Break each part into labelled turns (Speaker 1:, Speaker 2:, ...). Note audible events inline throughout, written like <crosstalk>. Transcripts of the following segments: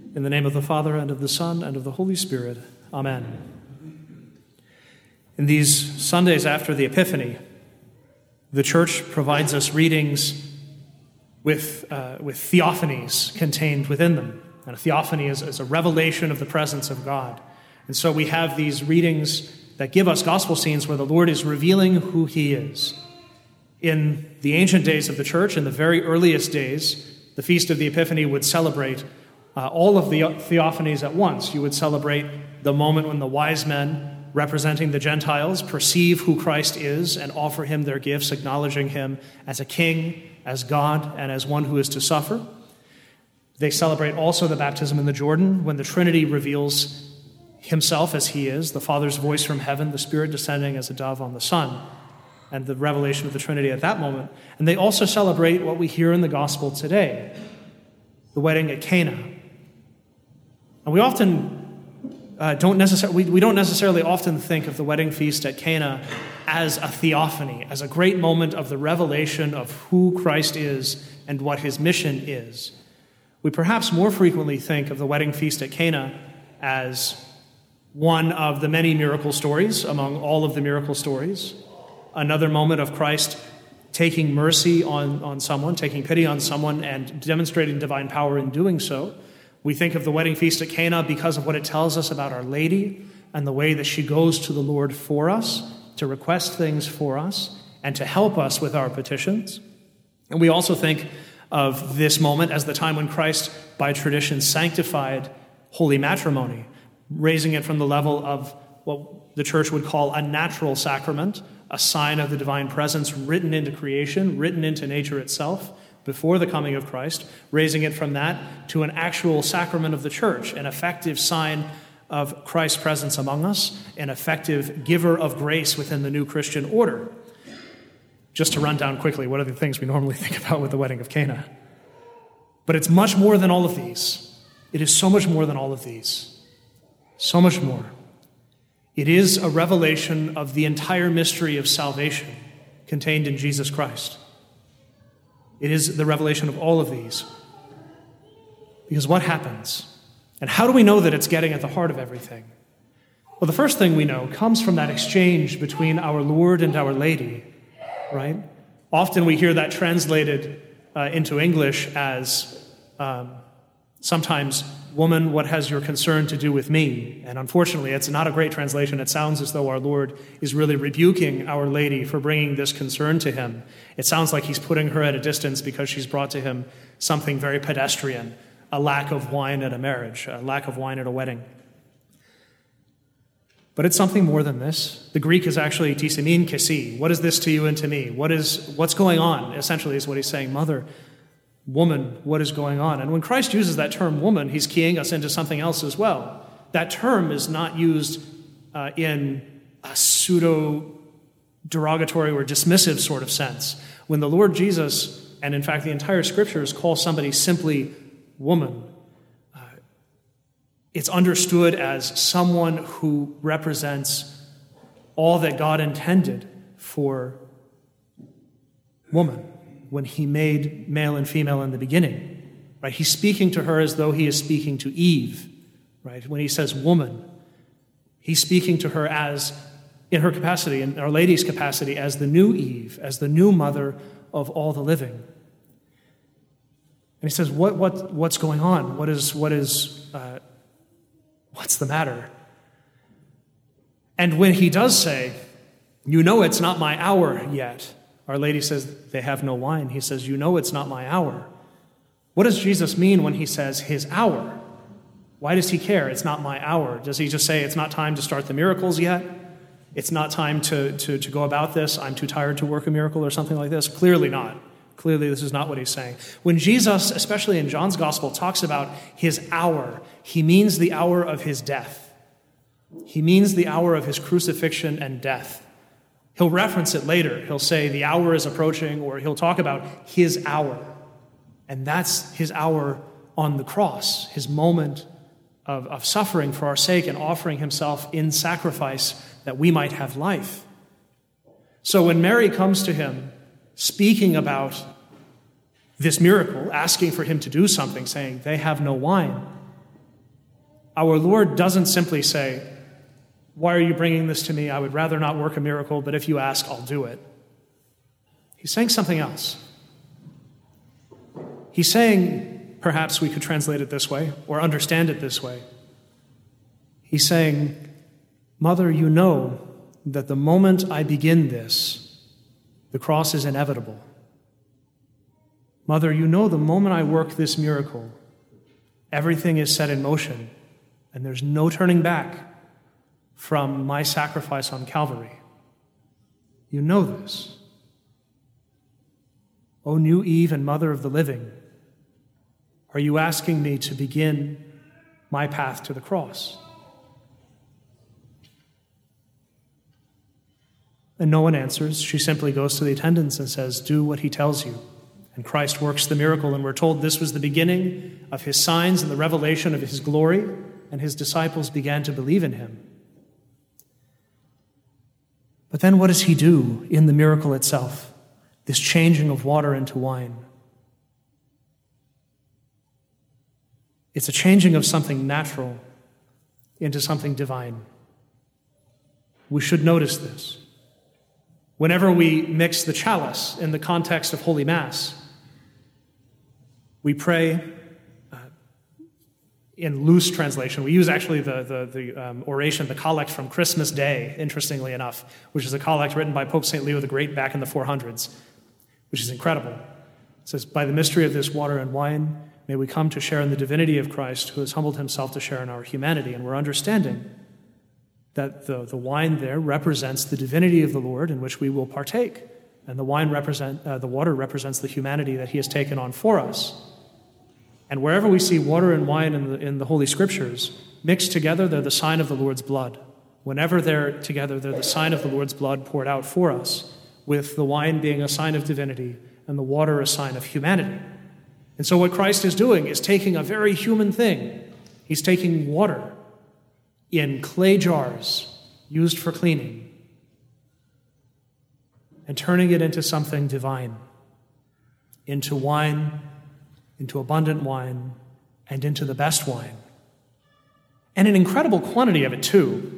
Speaker 1: In the name of the Father, and of the Son, and of the Holy Spirit. Amen. In these Sundays after the Epiphany, the Church provides us readings with, uh, with theophanies contained within them. And a theophany is, is a revelation of the presence of God. And so we have these readings that give us gospel scenes where the Lord is revealing who He is. In the ancient days of the church, in the very earliest days, the Feast of the Epiphany would celebrate uh, all of the theophanies at once. You would celebrate the moment when the wise men representing the Gentiles perceive who Christ is and offer him their gifts, acknowledging him as a king, as God, and as one who is to suffer. They celebrate also the baptism in the Jordan when the Trinity reveals himself as he is, the Father's voice from heaven, the Spirit descending as a dove on the Son, and the revelation of the Trinity at that moment. And they also celebrate what we hear in the gospel today the wedding at Cana. And we often uh, don't necessarily, we, we don't necessarily often think of the wedding feast at Cana as a theophany, as a great moment of the revelation of who Christ is and what his mission is. We perhaps more frequently think of the wedding feast at Cana as one of the many miracle stories among all of the miracle stories, another moment of Christ taking mercy on, on someone, taking pity on someone, and demonstrating divine power in doing so. We think of the wedding feast at Cana because of what it tells us about Our Lady and the way that she goes to the Lord for us, to request things for us, and to help us with our petitions. And we also think of this moment as the time when Christ, by tradition, sanctified holy matrimony, raising it from the level of what the church would call a natural sacrament, a sign of the divine presence written into creation, written into nature itself, before the coming of Christ, raising it from that to an actual sacrament of the church, an effective sign of Christ's presence among us, an effective giver of grace within the new Christian order. Just to run down quickly, what are the things we normally <laughs> think about with the wedding of Cana? But it's much more than all of these. It is so much more than all of these. So much more. It is a revelation of the entire mystery of salvation contained in Jesus Christ. It is the revelation of all of these. Because what happens? And how do we know that it's getting at the heart of everything? Well, the first thing we know comes from that exchange between our Lord and our Lady, right? Often we hear that translated uh, into English as um, sometimes Woman, what has your concern to do with me? And unfortunately, it's not a great translation. It sounds as though our Lord is really rebuking Our Lady for bringing this concern to him. It sounds like he's putting her at a distance because she's brought to him something very pedestrian a lack of wine at a marriage, a lack of wine at a wedding. But it's something more than this. The Greek is actually tisemin kesi. What is this to you and to me? What is, what's going on? Essentially, is what he's saying. Mother, woman, what is going on? And when Christ uses that term woman, he's keying us into something else as well. That term is not used uh, in a pseudo derogatory or dismissive sort of sense. When the Lord Jesus, and in fact the entire scriptures, call somebody simply woman, uh, it's understood as someone who represents all that God intended for woman when he made male and female in the beginning. Right? He's speaking to her as though he is speaking to Eve. Right? When he says woman, he's speaking to her as in her capacity, in Our Lady's capacity, as the new Eve, as the new mother of all the living. And he says, what, what, What's going on? What is, what is, uh, what's the matter? And when he does say, You know it's not my hour yet, our Lady says, They have no wine. He says, You know it's not my hour. What does Jesus mean when he says his hour? Why does he care? It's not my hour. Does he just say it's not time to start the miracles yet? It's not time to, to, to go about this. I'm too tired to work a miracle or something like this? Clearly not. Clearly, this is not what he's saying. When Jesus, especially in John's gospel, talks about his hour, he means the hour of his death. He means the hour of his crucifixion and death. He'll reference it later. He'll say, The hour is approaching, or he'll talk about his hour. And that's his hour on the cross, his moment of, of suffering for our sake and offering himself in sacrifice that we might have life. So when Mary comes to him, speaking about this miracle, asking for him to do something, saying, They have no wine, our Lord doesn't simply say, Why are you bringing this to me? I would rather not work a miracle, but if you ask, I'll do it. He's saying something else. He's saying, perhaps we could translate it this way or understand it this way. He's saying, Mother, you know that the moment I begin this, the cross is inevitable. Mother, you know the moment I work this miracle, everything is set in motion, and there's no turning back from my sacrifice on Calvary. You know this. O new Eve and mother of the living, are you asking me to begin my path to the cross? And no one answers. She simply goes to the attendants and says, Do what he tells you. And Christ works the miracle, and we're told this was the beginning of his signs and the revelation of his glory, and his disciples began to believe in him. But then what does he do in the miracle itself? This changing of water into wine. It's a changing of something natural into something divine. We should notice this. Whenever we mix the chalice in the context of Holy Mass, we pray in loose translation. We use actually the, the, the um, oration, the collect from Christmas Day, interestingly enough, which is a collect written by Pope St. Leo the Great back in the 400s, which is incredible. It says, By the mystery of this water and wine, may we come to share in the divinity of Christ, who has humbled himself to share in our humanity. And we're understanding that the, the wine there represents the divinity of the Lord in which we will partake. And the wine represent, uh, the water represents the humanity that he has taken on for us. And wherever we see water and wine in the, in the Holy Scriptures mixed together, they're the sign of the Lord's blood. Whenever they're together, they're the sign of the Lord's blood poured out for us, with the wine being a sign of divinity and the water a sign of humanity. And so, what Christ is doing is taking a very human thing. He's taking water in clay jars used for cleaning and turning it into something divine, into wine, into abundant wine, and into the best wine. And an incredible quantity of it, too.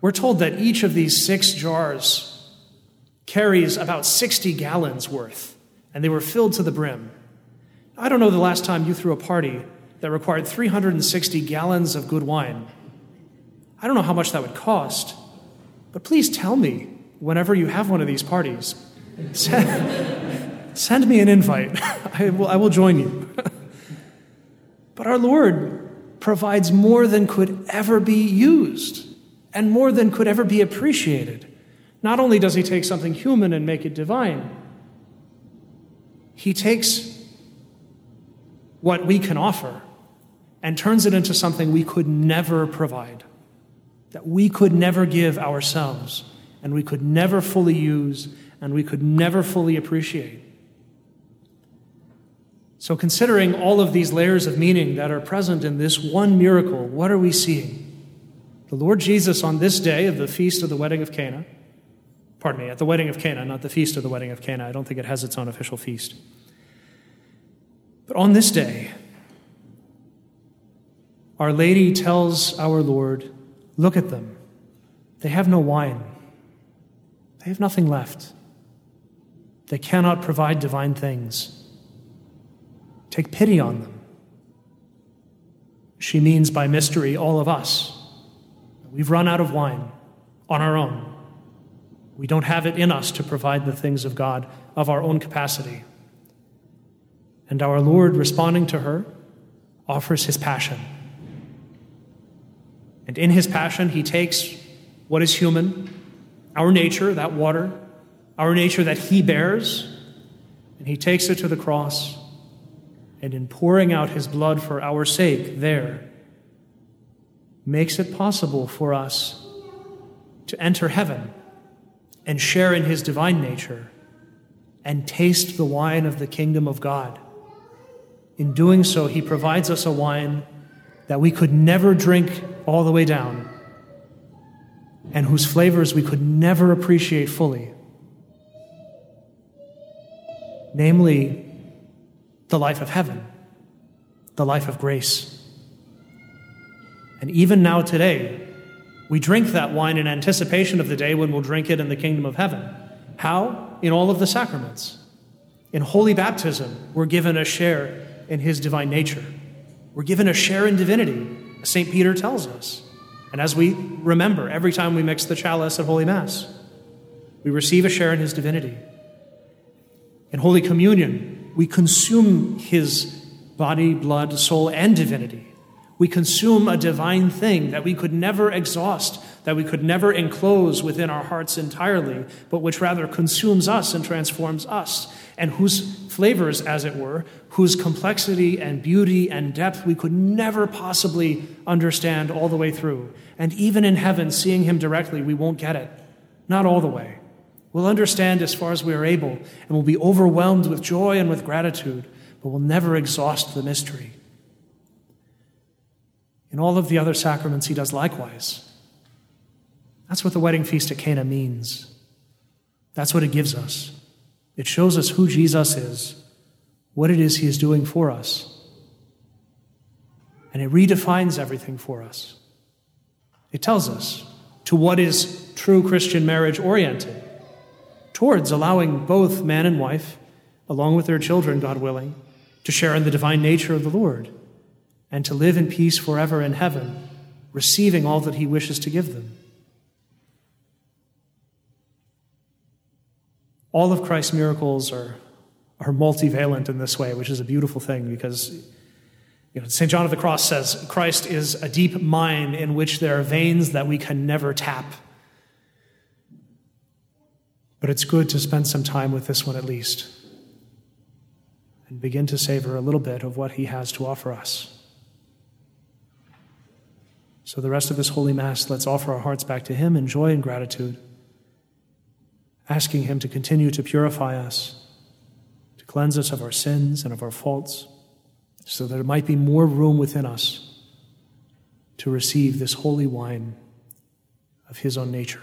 Speaker 1: We're told that each of these six jars carries about 60 gallons worth, and they were filled to the brim. I don't know the last time you threw a party that required 360 gallons of good wine. I don't know how much that would cost, but please tell me whenever you have one of these parties. <laughs> send me an invite. <laughs> I will, I will join you. <laughs> but our Lord provides more than could ever be used and more than could ever be appreciated. Not only does he take something human and make it divine, he takes what we can offer and turns it into something we could never provide that we could never give ourselves, and we could never fully use, and we could never fully appreciate. So, considering all of these layers of meaning that are present in this one miracle, what are we seeing? The Lord Jesus, on this day of the feast of the wedding of Cana, pardon me, at the wedding of Cana, not the feast of the wedding of Cana, I don't think it has its own official feast. But on this day, Our Lady tells our Lord, Look at them. They have no wine, they have nothing left. They cannot provide divine things. Take pity on them. She means by mystery all of us. We've run out of wine on our own. We don't have it in us to provide the things of God of our own capacity. And our Lord, responding to her, offers his passion. And in his passion, he takes what is human, our nature, that water, our nature that he bears, and he takes it to the cross. And in pouring out his blood for our sake there, makes it possible for us to enter heaven and share in his divine nature and taste the wine of the kingdom of God. In doing so, he provides us a wine that we could never drink all the way down and whose flavors we could never appreciate fully. Namely, the life of heaven, the life of grace. And even now, today, we drink that wine in anticipation of the day when we'll drink it in the kingdom of heaven. How? In all of the sacraments. In holy baptism, we're given a share in his divine nature. We're given a share in divinity, as St. Peter tells us. And as we remember every time we mix the chalice at Holy Mass, we receive a share in his divinity. In Holy Communion, we consume his body, blood, soul, and divinity. We consume a divine thing that we could never exhaust, that we could never enclose within our hearts entirely, but which rather consumes us and transforms us, and whose flavors, as it were, whose complexity and beauty and depth we could never possibly understand all the way through. And even in heaven, seeing Him directly, we won't get it. Not all the way. We'll understand as far as we are able, and we'll be overwhelmed with joy and with gratitude, but we'll never exhaust the mystery. In all of the other sacraments, he does likewise. That's what the wedding feast at Cana means. That's what it gives us. It shows us who Jesus is, what it is he is doing for us, and it redefines everything for us. It tells us to what is true Christian marriage oriented, towards allowing both man and wife, along with their children, God willing, to share in the divine nature of the Lord and to live in peace forever in heaven, receiving all that he wishes to give them. All of Christ's miracles are, are multivalent in this way, which is a beautiful thing because you know, St. John of the Cross says Christ is a deep mine in which there are veins that we can never tap. But it's good to spend some time with this one at least and begin to savor a little bit of what he has to offer us. So, the rest of this Holy Mass, let's offer our hearts back to Him in joy and gratitude, asking Him to continue to purify us, to cleanse us of our sins and of our faults, so that there might be more room within us to receive this holy wine of His own nature.